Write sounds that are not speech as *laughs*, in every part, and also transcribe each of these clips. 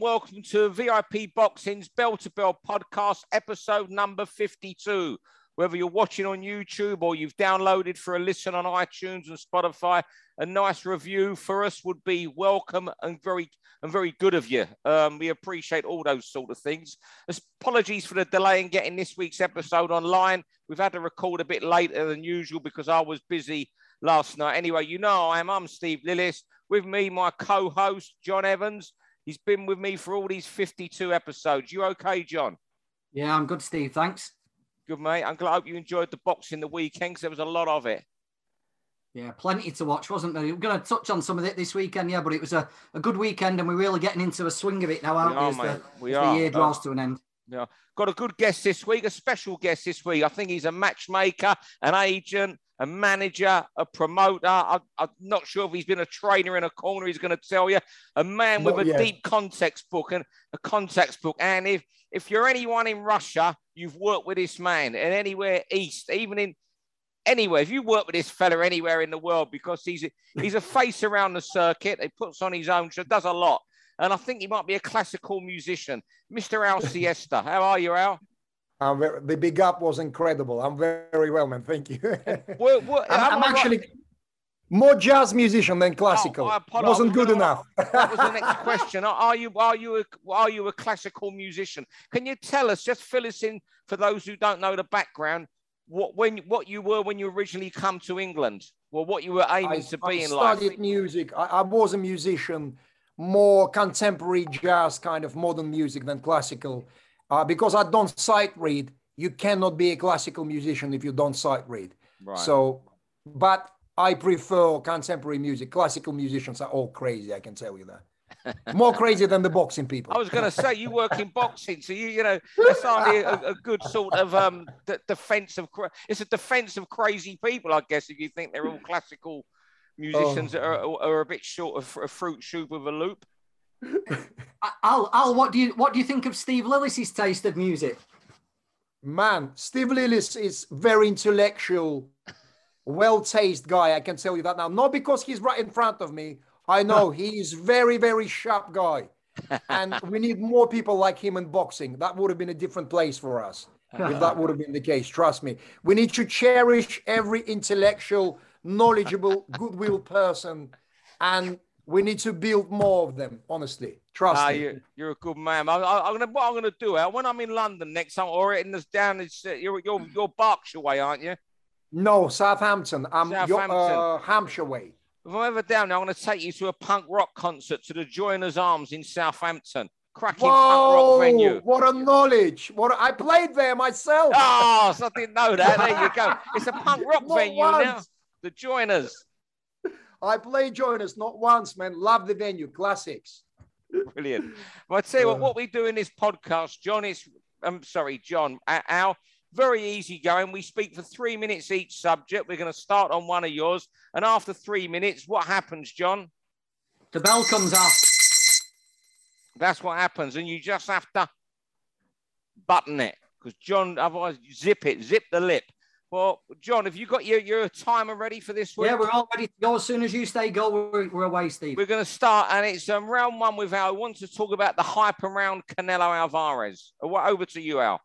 welcome to VIP Boxing's Bell to Bell podcast, episode number 52. Whether you're watching on YouTube or you've downloaded for a listen on iTunes and Spotify, a nice review for us would be welcome and very and very good of you. Um, we appreciate all those sort of things. Apologies for the delay in getting this week's episode online. We've had to record a bit later than usual because I was busy last night. Anyway, you know I am. I'm Steve Lillis. With me, my co-host John Evans. He's been with me for all these 52 episodes. You okay, John? Yeah, I'm good, Steve. Thanks. Good, mate. I'm glad I hope you enjoyed the boxing the weekend because there was a lot of it. Yeah, plenty to watch, wasn't there? We're going to touch on some of it this weekend, yeah, but it was a, a good weekend and we're really getting into a swing of it now, aren't we? Are, we, the, we are. the year draws to an end. Yeah. Got a good guest this week, a special guest this week. I think he's a matchmaker, an agent, a manager, a promoter. I, am not sure if he's been a trainer in a corner. He's going to tell you a man with a yet. deep context book and a context book. And if if you're anyone in Russia, you've worked with this man, and anywhere east, even in anywhere, if you work with this fella anywhere in the world, because he's a, he's a *laughs* face around the circuit. He puts on his own show, does a lot. And I think he might be a classical musician. Mr. Al *laughs* Siesta. How are you, Al? I'm very, the big up was incredible. I'm very well, man. Thank you. *laughs* well, well, I'm, I'm actually right? more jazz musician than classical. Oh, wasn't good enough. that was the *laughs* next question. Are you are you a, are you a classical musician? Can you tell us? Just fill us in for those who don't know the background. What when what you were when you originally come to England? Well, what you were aiming I, to be I in life. I studied music. I, I was a musician, more contemporary jazz kind of modern music than classical uh, because I don't sight read. You cannot be a classical musician if you don't sight read. Right. So, but I prefer contemporary music. Classical musicians are all crazy. I can tell you that. *laughs* More crazy than the boxing people. I was going to say you work in boxing, so you you know *laughs* it's only a, a good sort of um d- defense of it's a defense of crazy people, I guess. If you think they're all classical musicians oh. that are, are a bit short of a fruit shoot with a loop. Al, Al, what do you what do you think of Steve Lillis's taste of music? Man, Steve Lillis is very intellectual, well-tasted guy. I can tell you that now. Not because he's right in front of me. I know he's very, very sharp guy, and we need more people like him in boxing. That would have been a different place for us if that would have been the case. Trust me. We need to cherish every intellectual, knowledgeable, goodwill person, and we need to build more of them. Honestly, trust ah, me. You're, you're, a good man. I, am gonna what I'm gonna do. Al, when I'm in London next time, or in this down, it's uh, you're you're you're Berkshire way, aren't you? No, Southampton. I'm Southampton. Uh, Hampshire way. If I'm ever down there, I'm going to take you to a punk rock concert to the Joiners Arms in Southampton. Cracking Whoa, punk rock venue. What a knowledge. What a, I played there myself. Oh, so I didn't know that. There you go. It's a punk *laughs* rock venue once. now. The Joiners. I played Joiners not once, man. Love the venue. Classics. Brilliant. Well, I tell you what, what we do in this podcast, John is, I'm sorry, John, uh, Al, very easy going. We speak for three minutes each subject. We're going to start on one of yours. And after three minutes, what happens, John? The bell comes up. That's what happens. And you just have to button it because John, otherwise, zip it, zip the lip. Well, John, have you got your, your timer ready for this week? Yeah, we're all ready to go. As soon as you say go, we're, we're away, Steve. We're going to start, and it's um, round one with Al. I want to talk about the hype around Canelo Alvarez. Over to you, Al.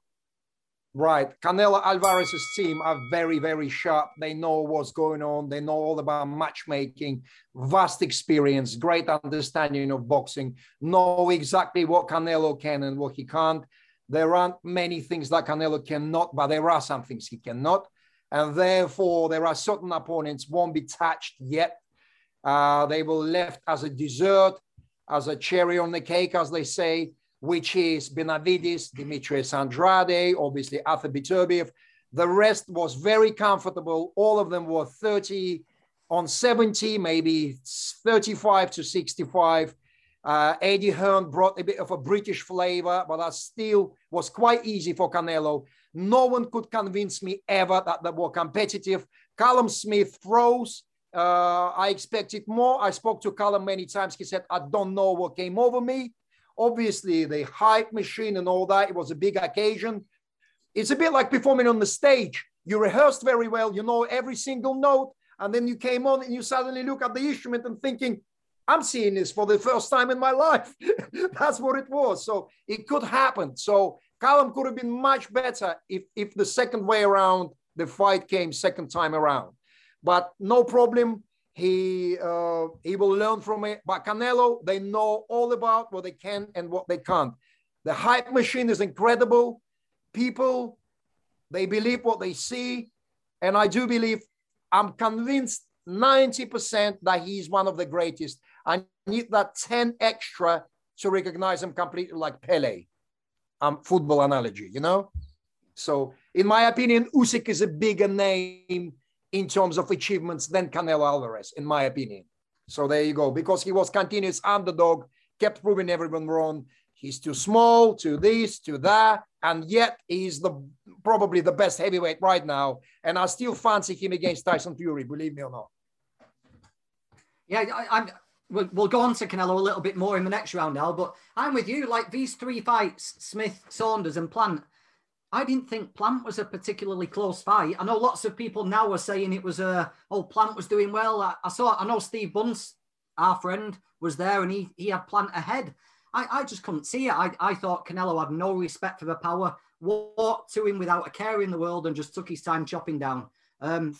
Right. Canelo Alvarez's team are very, very sharp. They know what's going on. They know all about matchmaking, vast experience, great understanding of boxing, know exactly what Canelo can and what he can't. There aren't many things that Canelo cannot, but there are some things he cannot. And therefore, there are certain opponents won't be touched yet. Uh, they will left as a dessert, as a cherry on the cake, as they say which is Benavidez, Demetrius Andrade, obviously Arthur Beterbiev. The rest was very comfortable. All of them were 30 on 70, maybe 35 to 65. Uh, Eddie Hearn brought a bit of a British flavor, but that still was quite easy for Canelo. No one could convince me ever that they were competitive. Callum Smith froze. Uh, I expected more. I spoke to Callum many times. He said, I don't know what came over me. Obviously, the hype machine and all that, it was a big occasion. It's a bit like performing on the stage. You rehearsed very well, you know every single note, and then you came on and you suddenly look at the instrument and thinking, I'm seeing this for the first time in my life. *laughs* That's what it was. So it could happen. So Callum could have been much better if, if the second way around the fight came second time around. But no problem. He uh, he will learn from it. But Canelo, they know all about what they can and what they can't. The hype machine is incredible. People, they believe what they see. And I do believe, I'm convinced 90% that he's one of the greatest. I need that 10 extra to recognize him completely like Pele. Um, football analogy, you know? So, in my opinion, Usyk is a bigger name in terms of achievements than Canelo Alvarez, in my opinion. So there you go. Because he was continuous underdog, kept proving everyone wrong. He's too small, to this, to that, and yet he's the probably the best heavyweight right now. And I still fancy him against Tyson Fury, believe me or not. Yeah, I, am We'll, we'll, go on to Canelo a little bit more in the next round, Al. But I'm with you. Like these three fights, Smith, Saunders, and Plant. I didn't think Plant was a particularly close fight. I know lots of people now are saying it was a oh Plant was doing well. I, I saw I know Steve Bunce, our friend, was there and he he had Plant ahead. I, I just couldn't see it. I, I thought Canelo had no respect for the power, walked to him without a care in the world, and just took his time chopping down. Um,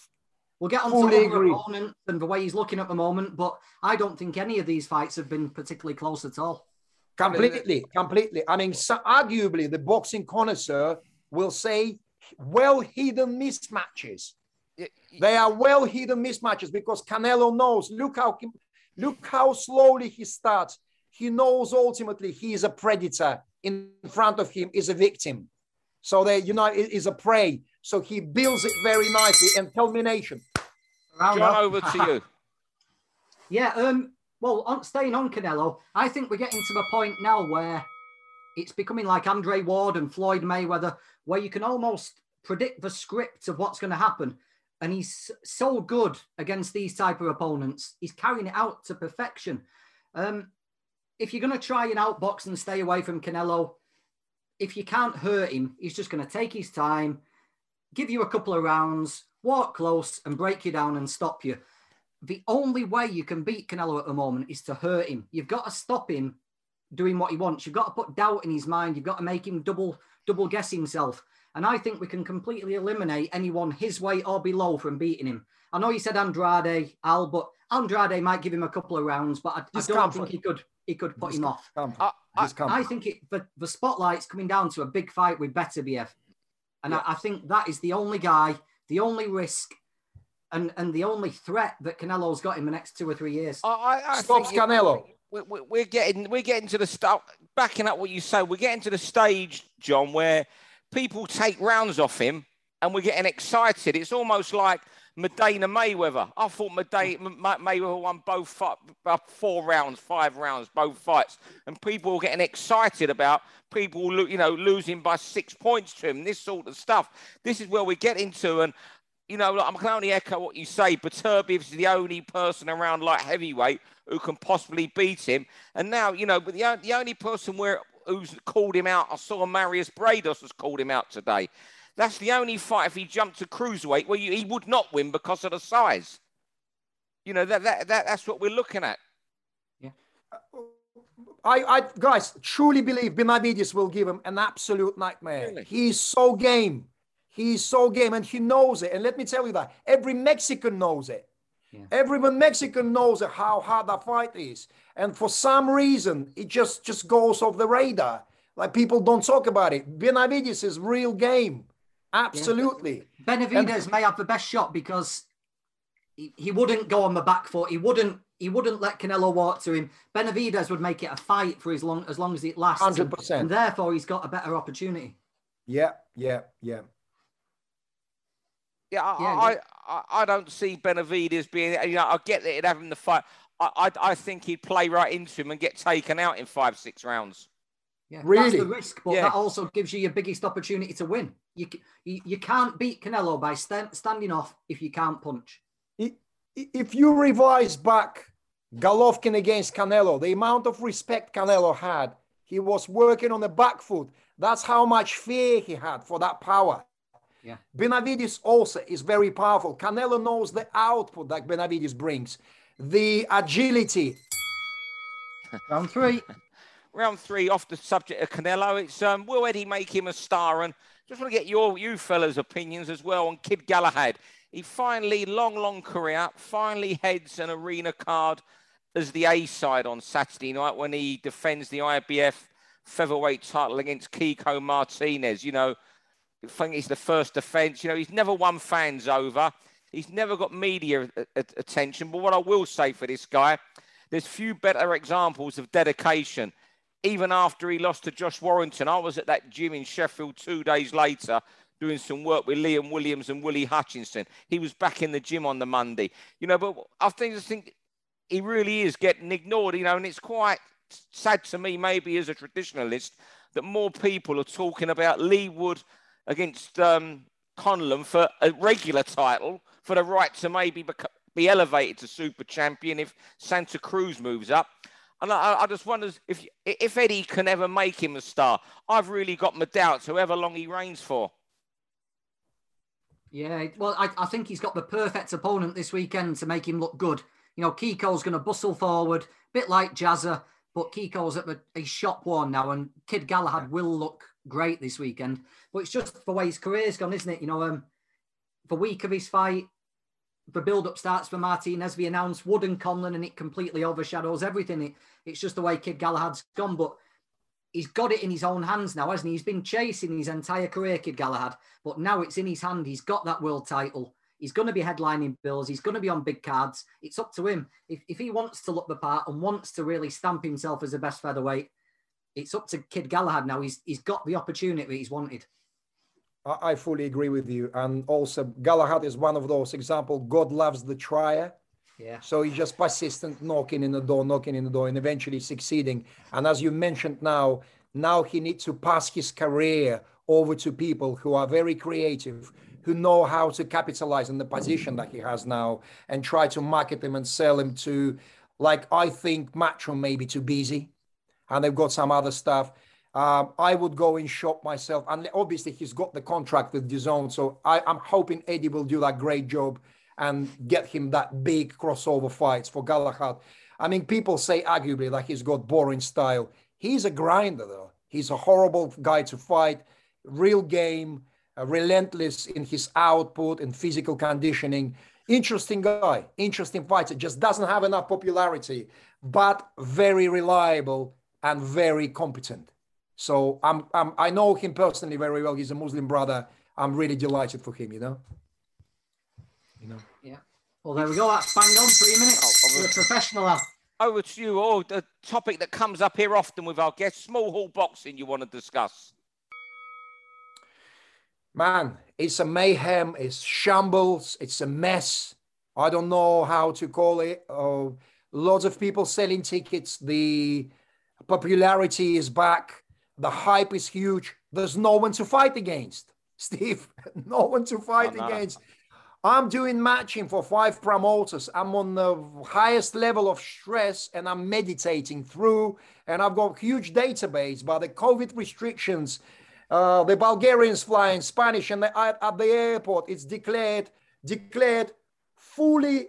we'll get on to the opponent and the way he's looking at the moment, but I don't think any of these fights have been particularly close at all. Completely, completely. I mean, so arguably, the boxing connoisseur will say well hidden mismatches. They are well hidden mismatches because Canelo knows. Look how look how slowly he starts he knows ultimately he is a predator. In front of him is a victim. So they, you know, is a prey. So he builds it very nicely and culmination. John, over to *laughs* you. yeah. Um. Well, on, staying on Canelo, I think we're getting to the point now where it's becoming like Andre Ward and Floyd Mayweather, where you can almost predict the script of what's going to happen. And he's so good against these type of opponents. He's carrying it out to perfection. Um, if you're going to try and outbox and stay away from Canelo, if you can't hurt him, he's just going to take his time, give you a couple of rounds, walk close, and break you down and stop you. The only way you can beat Canelo at the moment is to hurt him. You've got to stop him doing what he wants. You've got to put doubt in his mind. You've got to make him double double guess himself. And I think we can completely eliminate anyone his way or below from beating him. I know you said Andrade, Al, but Andrade might give him a couple of rounds, but I, I don't think he could he could put him off. I, I, I, think it, the, the spotlight's coming down to a big fight with Beterbiev. And yeah. I, I, think that is the only guy, the only risk, and, and the only threat that Canelo's got in the next two or three years. I, I Stops Canelo. We're, we're getting we're getting to the start. Backing up what you say, we're getting to the stage, John, where people take rounds off him, and we're getting excited. It's almost like Maidana Mayweather. I thought Maidana, Mayweather won both fight, uh, four rounds, five rounds, both fights, and people were getting excited about people, you know, losing by six points to him. This sort of stuff. This is where we get into, and you know, I can only echo what you say. Beterbiev is the only person around like heavyweight who can possibly beat him, and now you know, but the, the only person where who's called him out, I saw Mairis Briedis has called him out today. That's the only fight if he jumped to cruiserweight where you, he would not win because of the size. You know, that, that, that that's what we're looking at. Yeah. Uh, I, I guys truly believe Benavidez will give him an absolute nightmare. Really? He's so game. He's so game and he knows it. And let me tell you that every Mexican knows it. Yeah. Every Mexican knows how hard that fight is. And for some reason, it just, just goes off the radar. Like people don't talk about it. Benavidez is real game. Absolutely. Yeah. Benavidez and, may have the best shot because he, he wouldn't go on the back foot. He wouldn't he wouldn't let Canelo walk to him. Benavidez would make it a fight for as long as long as it lasts. Hundred percent. And therefore, he's got a better opportunity. Yeah, yeah, yeah. Yeah, I, yeah, I, I, I, don't see Benavidez being. You know, I get that he'd have him the fight. I, I, I think he'd play right into him and get taken out in five, six rounds. Yeah, really? that's the risk, but yeah. that also gives you your biggest opportunity to win. You you, you can't beat Canelo by stand, standing off if you can't punch. If you revise back Golovkin against Canelo, the amount of respect Canelo had, he was working on the back foot. That's how much fear he had for that power. Yeah. Benavidez also is very powerful. Canelo knows the output that Benavidez brings, the agility, Round three. *laughs* Round three, off the subject of Canelo, it's um, will Eddie make him a star? And just want to get your you fellas' opinions as well on Kid Galahad. He finally, long, long career, finally heads an arena card as the A side on Saturday night when he defends the IBF featherweight title against Kiko Martinez. You know, I think it's the first defense. You know, he's never won fans over. He's never got media attention. But what I will say for this guy, there's few better examples of dedication. Even after he lost to Josh Warrington, I was at that gym in Sheffield two days later doing some work with Liam Williams and Willie Hutchinson. He was back in the gym on the Monday, you know. But I think I think he really is getting ignored, you know, and it's quite sad to me, maybe as a traditionalist, that more people are talking about Leigh Wood against um, Conlan for a regular title, for the right to maybe be elevated to super champion if Santa Cruz moves up. And I, I, just wonder if if Eddie can ever make him a star. I've really got my doubts, however long he reigns for. Yeah, well, I, I think he's got the perfect opponent this weekend to make him look good. You know, Kiko's going to bustle forward, a bit like Jazza, but Kiko's at the he's shop one now, and Kid Galahad will look great this weekend. But it's just the way his career's gone, isn't it? You know, um, the week of his fight, the build-up starts for Martinez. We announced Wood and Conlan, and it completely overshadows everything. It, it's just the way Kid Galahad's gone, but he's got it in his own hands now, hasn't he? He's been chasing his entire career, Kid Galahad, but now it's in his hand. He's got that world title. He's going to be headlining bills. He's going to be on big cards. It's up to him. If, if he wants to look the part and wants to really stamp himself as the best featherweight, it's up to Kid Galahad now. He's, he's got the opportunity he's wanted. I fully agree with you. And also, Galahad is one of those example. God loves the trier. Yeah. So he's just persistent, knocking in the door, knocking in the door, and eventually succeeding. And as you mentioned now, now he needs to pass his career over to people who are very creative, who know how to capitalize on the position that he has now and try to market him and sell him to, like, I think Matchroom maybe too busy. And they've got some other stuff. Um, I would go and shop myself. And obviously, he's got the contract with DAZN. So I, I'm hoping Eddie will do that great job and get him that big crossover fights for Galahad. I mean, people say arguably like he's got boring style. He's a grinder, though. He's a horrible guy to fight, real game, uh, relentless in his output and physical conditioning. Interesting guy, interesting fighter, just doesn't have enough popularity, but very reliable and very competent. So I'm, I'm, I know him personally very well. He's a Muslim brother. I'm really delighted for him, you know. You know. Yeah. Well, there we go. That's bang on three minutes. Oh, You're a professional. Over to you. Oh, the topic that comes up here often with our guests: small hall boxing. You want to discuss? man, it's a mayhem, it's shambles, it's a mess. I don't know how to call it. Uh, lots of people selling tickets. The popularity is back. The hype is huge. There's no one to fight against, *laughs* Steve. no one to fight oh, no. against. I'm doing matching for five promoters. I'm on the highest level of stress and I'm meditating through. And I've got huge database, but the COVID restrictions uh, the Bulgarians flying Spanish and at, at the airport. It's declared declared fully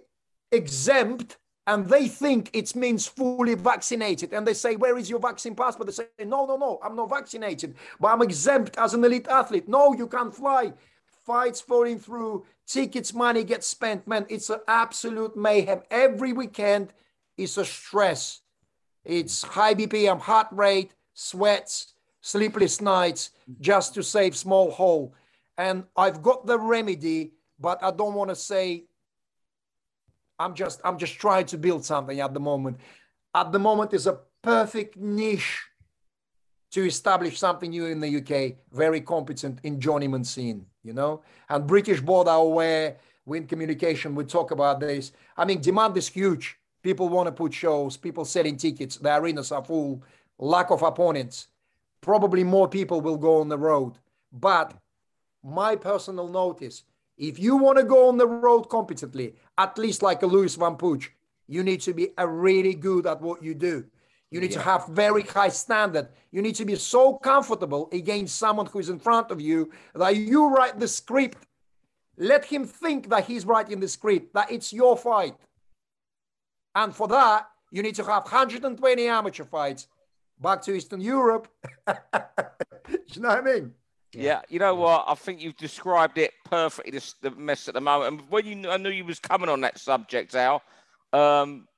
exempt and they think it means fully vaccinated. And they say, Where is your vaccine passport? They say, No, no, no, I'm not vaccinated, but I'm exempt as an elite athlete. No, you can't fly. Fights falling through, tickets, money gets spent. Man, it's an absolute mayhem. Every weekend is a stress. It's high BPM, heart rate, sweats, sleepless nights just to save small hall. And I've got the remedy, but I don't want to say I'm just I'm just trying to build something at the moment. At the moment is a perfect niche to establish something new in the UK, very competent in journeyman scene, you know. And British board are aware, Win Communication, we talk about this. I mean, demand is huge. People want to put shows, people selling tickets, the arenas are full, lack of opponents probably more people will go on the road. But my personal notice if you want to go on the road competently, at least like a Louis Van Pooch, you need to be a really good at what you do. You need yeah. to have very high standard. You need to be so comfortable against someone who is in front of you that you write the script. Let him think that he's writing the script, that it's your fight. And for that, You need to have 120 amateur fights back to Eastern Europe. *laughs* you know what I mean? Yeah. yeah. you know what? I think you've described it perfectly. This, the mess at the moment. And when you, I knew you was coming on that subject, Al. Um,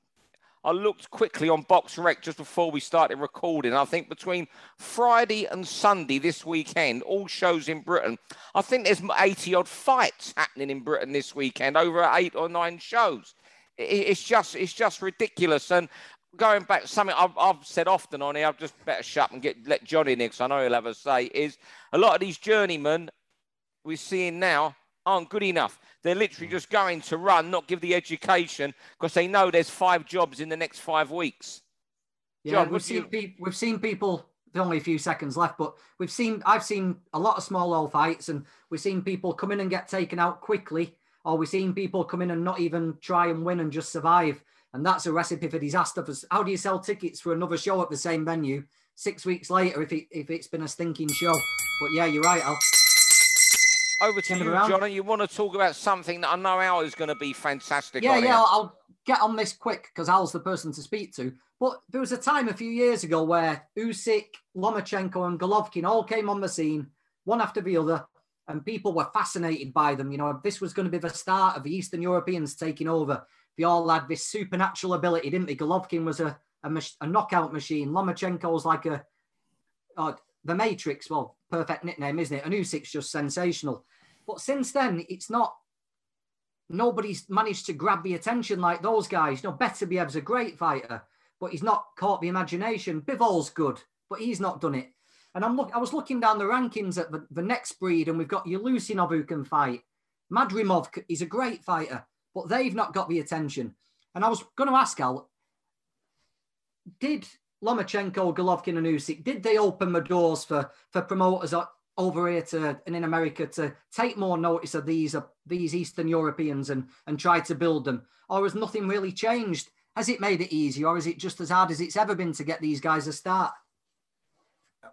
I looked quickly on BoxRec just before we started recording. I think between Friday and Sunday this weekend, all shows in Britain, I think there's 80 odd fights happening in Britain this weekend, over eight or nine shows. It's just, it's just ridiculous. And going back, something I've, I've said often on here, I've just better shut up and get let Johnny in because I know he'll have a say. Is a lot of these journeymen we're seeing now aren't good enough. They're literally mm. just going to run, not give the education because they know there's five jobs in the next five weeks. Yeah, John, we've seen you... we've seen people. There's only a few seconds left, but we've seen I've seen a lot of small hall fights, and we've seen people come in and get taken out quickly, or we've seen people come in and not even try and win and just survive. And that's a recipe for disaster. For how do you sell tickets for another show at the same venue six weeks later if it, if it's been a stinking show? But yeah, you're right, Al. Over to you, Johnny. You want to talk about something that I know Al is going to be fantastic. Yeah, yeah. I'll get on this quick because Al's the person to speak to. But there was a time a few years ago where Usyk, Lomachenko, and Golovkin all came on the scene, one after the other, and people were fascinated by them. You know, this was going to be the start of the Eastern Europeans taking over. They all had this supernatural ability, didn't they? Golovkin was a, a, a knockout machine. Lomachenko was like a, the Matrix. Well, perfect nickname, isn't it? And Usyk's just sensational. But since then, it's not. Nobody's managed to grab the attention like those guys. You know, Beterbiev's a great fighter, but he's not caught the imagination. Bivol's good, but he's not done it. And I'm look. I was looking down the rankings at the, the next breed, and we've got Yeleussinov who can fight. Madrimov is a great fighter, but they've not got the attention. And I was going to ask Al, did Lomachenko, Golovkin, and Usyk, did they open the doors for for promoters over here to and in America to take more notice of these these Eastern Europeans and and try to build them, or has nothing really changed? Has it made it easy, or is it just as hard as it's ever been to get these guys a start?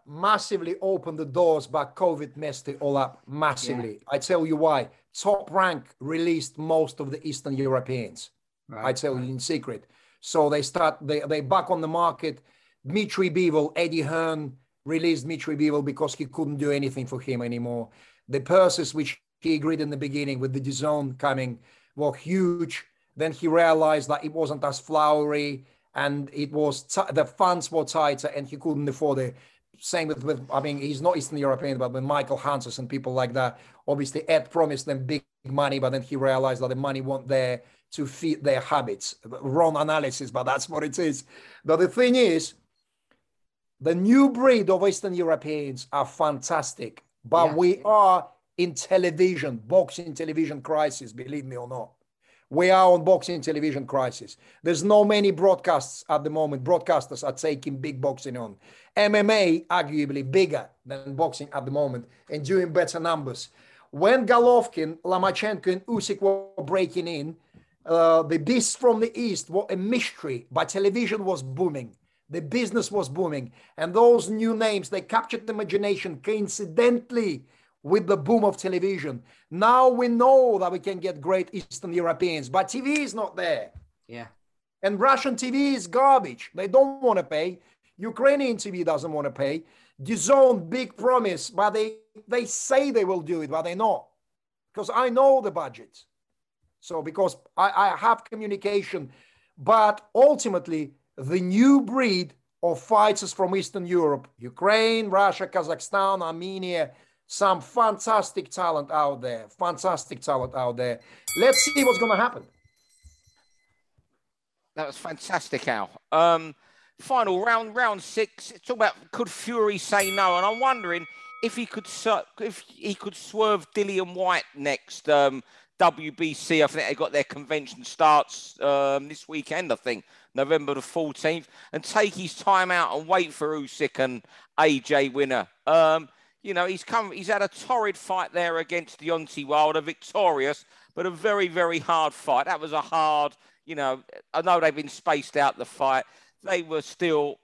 Massively opened the doors, but COVID messed it all up massively. Yeah. I tell you why. Top rank released most of the Eastern Europeans. Right. I tell right. you in secret. So they start they they back on the market. Dmitry Bivol, Eddie Hearn, released Mitri Bivol because he couldn't do anything for him anymore. The purses which he agreed in the beginning with the DAZN coming were huge. Then he realized that it wasn't as flowery and it was t- the funds were tighter and he couldn't afford it. Same with, with I mean, he's not Eastern European, but with Michael Hunsus and people like that. Obviously, Ed promised them big money, but then he realized that the money wasn't there to feed their habits. Wrong analysis, but that's what it is. But the thing is, the new breed of Eastern Europeans are fantastic, but yeah. we are in television, boxing television crisis, believe me or not. We are on boxing television crisis. There's no many broadcasts at the moment. Broadcasters are taking big boxing on. MMA, arguably bigger than boxing at the moment and doing better numbers. When Golovkin, Lomachenko, and Usyk were breaking in, uh, the beasts from the East were a mystery, but television was booming. The business was booming. And those new names, they captured the imagination coincidentally with the boom of television. Now we know that we can get great Eastern Europeans, but TV is not there. Yeah. And Russian TV is garbage. They don't want to pay. Ukrainian TV doesn't want to pay. DAZN, big promise, but they, they say they will do it, but they not. Because I know the budget. So because I, I have communication, but ultimately the new breed of fighters from Eastern Europe, Ukraine, Russia, Kazakhstan, Armenia, some fantastic talent out there, fantastic talent out there. Let's see what's going to happen. That was fantastic, Al. Um, final round, round six. It's all about could Fury say no, and I'm wondering if he could if he could swerve Dillian Whyte next. Um, WBC, I think they got their convention starts um, this weekend, I think. November the 14th, and take his time out and wait for Usyk and AJ winner. Um, you know, he's come, he's had a torrid fight there against Deontay Wilder, victorious, but a very, very hard fight. That was a hard, you know, I know they've been spaced out the fight. They were still,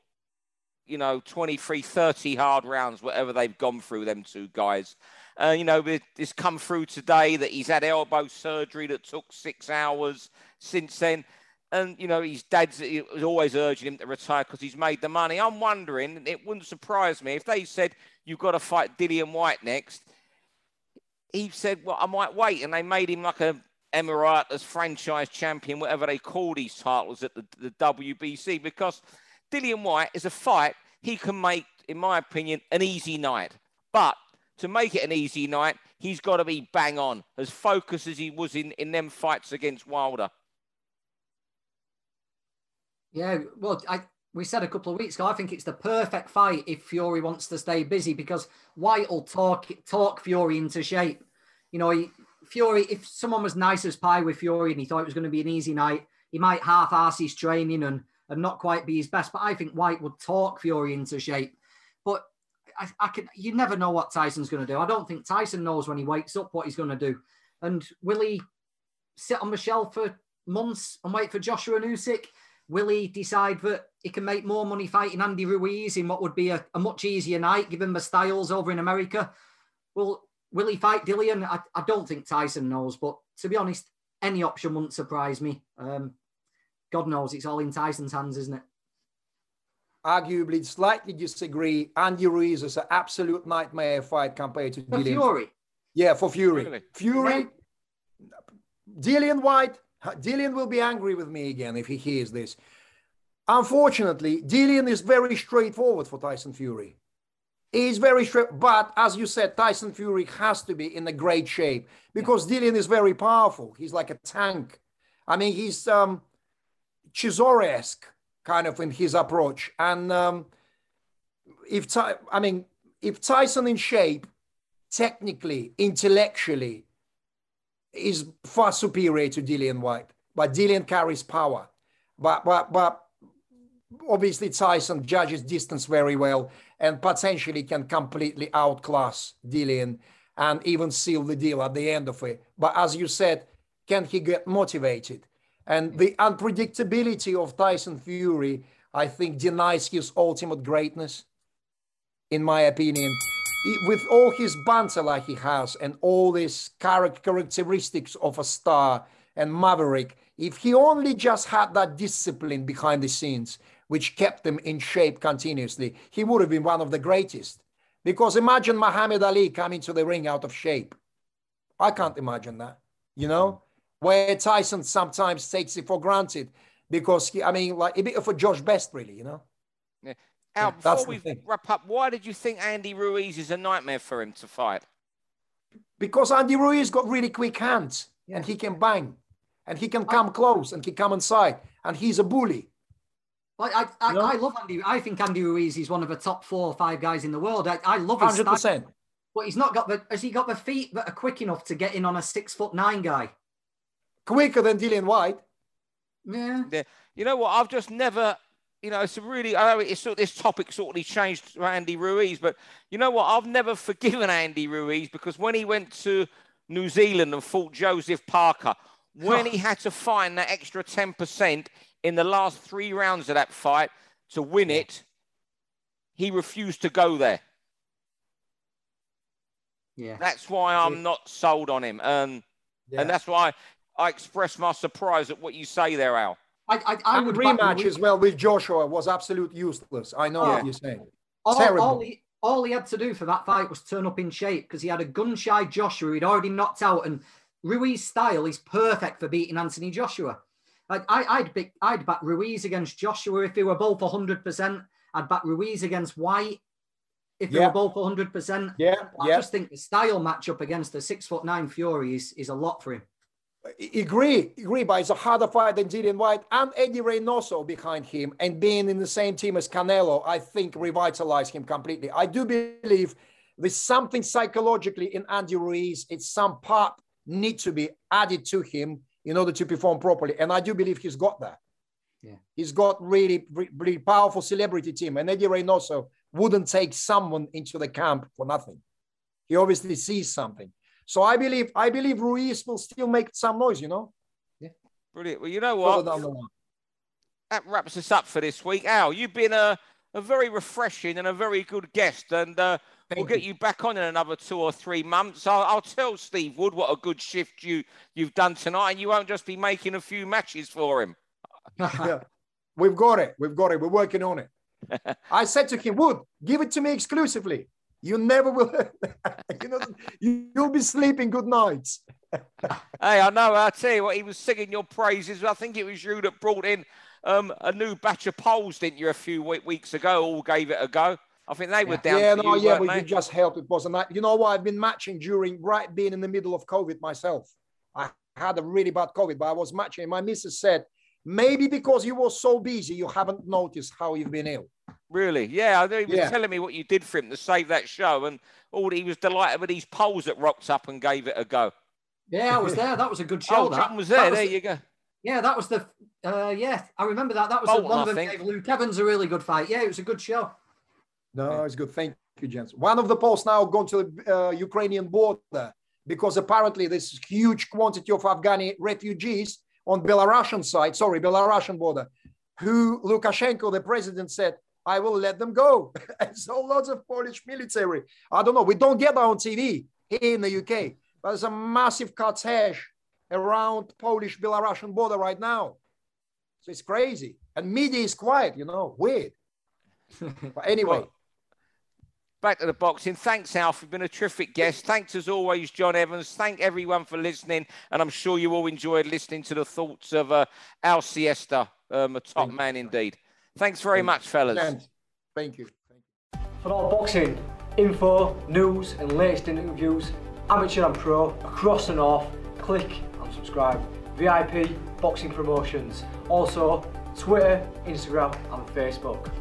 you know, 23, 30 hard rounds, whatever they've gone through, them two guys. Uh, you know, it's come through today that he's had elbow surgery that took six hours since then and you know his dad's was always urging him to retire because he's made the money. I'm wondering, it wouldn't surprise me if they said you've got to fight Dillian Whyte next. He said, "Well, I might wait," and they made him like a Emirates franchise champion, whatever they call these titles at the, the WBC, because Dillian Whyte is a fight he can make, in my opinion, an easy night. But to make it an easy night, he's got to be bang on, as focused as he was in, in them fights against Wilder. Yeah, well, I, we said a couple of weeks ago, I think it's the perfect fight if Fury wants to stay busy because Whyte will talk talk Fury into shape. You know, he, Fury, if someone was nice as pie with Fury and he thought it was going to be an easy night, he might half ass his training and, and not quite be his best. But I think Whyte would talk Fury into shape. But I, I can, you never know what Tyson's going to do. I don't think Tyson knows when he wakes up what he's going to do. And will he sit on the shelf for months and wait for Joshua Usyk? Will he decide that he can make more money fighting Andy Ruiz in what would be a, a much easier night, given the styles over in America? Well, will he fight Dillian? I, I, don't think Tyson knows, but to be honest, any option wouldn't surprise me. Um, God knows it's all in Tyson's hands, isn't it? Arguably, slightly disagree. Andy Ruiz is an absolute nightmare fight compared to for Dillian. Fury. Yeah, for Fury. Really? Fury, Dillian Whyte, Dillian will be angry with me again if he hears this. Unfortunately, Dillian is very straightforward for Tyson Fury. He's very straight, but as you said, Tyson Fury has to be in a great shape because yeah. Dillian is very powerful. He's like a tank. I mean, he's um, Chisora-esque kind of in his approach. And um, if Ty- I mean, if Tyson in shape, technically, intellectually, is far superior to Dillian Whyte, But Dillian carries power. But but but obviously Tyson judges distance very well and potentially can completely outclass Dillian and even seal the deal at the end of it. But as you said, can he get motivated? And the unpredictability of Tyson Fury, I think, denies his ultimate greatness, in my opinion with all his like he has and all these characteristics of a star and maverick, if he only just had that discipline behind the scenes, which kept him in shape continuously, he would have been one of the greatest. Because imagine Muhammad Ali coming to the ring out of shape. I can't imagine that, you know, where Tyson sometimes takes it for granted because he, I mean, like a bit of a George Best, really, you know. Yeah. Al, before we wrap up, why did you think Andy Ruiz is a nightmare for him to fight? Because Andy Ruiz got really quick hands yeah. and he can bang and he can come I, close and he can come inside and he's a bully. I, I, you know? I love Andy. I think Andy Ruiz is one of the top four or five guys in the world. I, I love his 100%. Style, but he's not got the, has he got the feet that are quick enough to get in on a six foot nine guy? Quicker than Dillian Whyte. Yeah. yeah. You know what? I've just never you know, it's a really, I know it's sort of, this topic sort of changed to Andy Ruiz, but you know what? I've never *laughs* forgiven Andy Ruiz because when he went to New Zealand and fought Joseph Parker, *laughs* when he had to find that extra 10% in the last three rounds of that fight to win it, he refused to go there. Yeah. That's why I'm not sold on him. Um, yeah. And that's why I express my surprise at what you say there, Al. I, I, I would rematch as well with Joshua was absolute useless. I know yeah. what you're saying. All, Terrible. All he, all he had to do for that fight was turn up in shape because he had a gun shy Joshua he'd already knocked out, and Ruiz style is perfect for beating Anthony Joshua. Like I, I'd be, I'd back Ruiz against Joshua if they were both 100. percent I'd back Ruiz against Whyte if they yeah. were both 100. percent Yeah, I yeah. just think the style matchup against the six foot nine Fury is, is a lot for him. Agree, agree, but it's a harder fight than Dillian Whyte and Eddie Reynoso behind him, and being in the same team as Canelo, I think revitalized him completely. I do believe there's something psychologically in Andy Ruiz. It's some part need to be added to him in order to perform properly, and I do believe he's got that. Yeah, he's got really, really powerful celebrity team, and Eddie Reynoso wouldn't take someone into the camp for nothing. He obviously sees something. So I believe I believe Ruiz will still make some noise, you know. Yeah. Brilliant. Well, you know what? That wraps us up for this week. Al, you've been a, a very refreshing and a very good guest, and uh, we'll get you back on in another two or three months. I'll, I'll, tell Steve Wood what a good shift you you've done tonight, and you won't just be making a few matches for him. *laughs* *laughs* yeah. We've got it. We've got it. We're working on it. *laughs* I said to him, Wood, give it to me exclusively. You never will. *laughs* you know, you, will be sleeping good nights. *laughs* hey, I know. I'll tell you what, he was singing your praises. I think it was you that brought in um, a new batch of poles, didn't you, a few weeks ago? All gave it a go. I think they were down. Yeah, no, you, yeah, we they? just helped. It was a night. You know what? I've been matching during right being in the middle of COVID myself. I had a really bad COVID, but I was matching. My missus said, maybe because you were so busy, you haven't noticed how you've been ill. Really? Yeah, I know he was Yeah. telling me what you did for him to save that show, and all he was delighted with these poles that rocked up and gave it a go. Yeah, I was there. That was a good *laughs* show. oh, that. John was That there. was there the- you go. Yeah, that was the. Uh, yeah, I remember that. That was Bolton, the one of them think. gave Luke Evans a really good fight. Yeah, it was a good show. No, it's good. Thank you, gents. One of the poles now gone to the uh, Ukrainian border because apparently there's huge quantity of Afghani refugees on Belarusian side, sorry, Belarusian border, who Lukashenko, the president, said, I will let them go. *laughs* and so lots of Polish military. I don't know. We don't get that on TV here in the UK, but there's a massive cortege around Polish Belarusian border right now. So it's crazy. And media is quiet, you know, weird. *laughs* but anyway. Well, back to the boxing. Thanks, Alf. You've been a terrific guest. Thanks, as always, John Evans. Thank everyone for listening. And I'm sure you all enjoyed listening to the thoughts of uh, Al Siesta, um, a top Thank you. man indeed. Thanks very Thank much, fellas. Gents, Thank you. For all boxing info, news, and latest interviews, amateur and pro, across the north, click and subscribe. VIP Boxing Promotions. Also, Twitter, Instagram, and Facebook.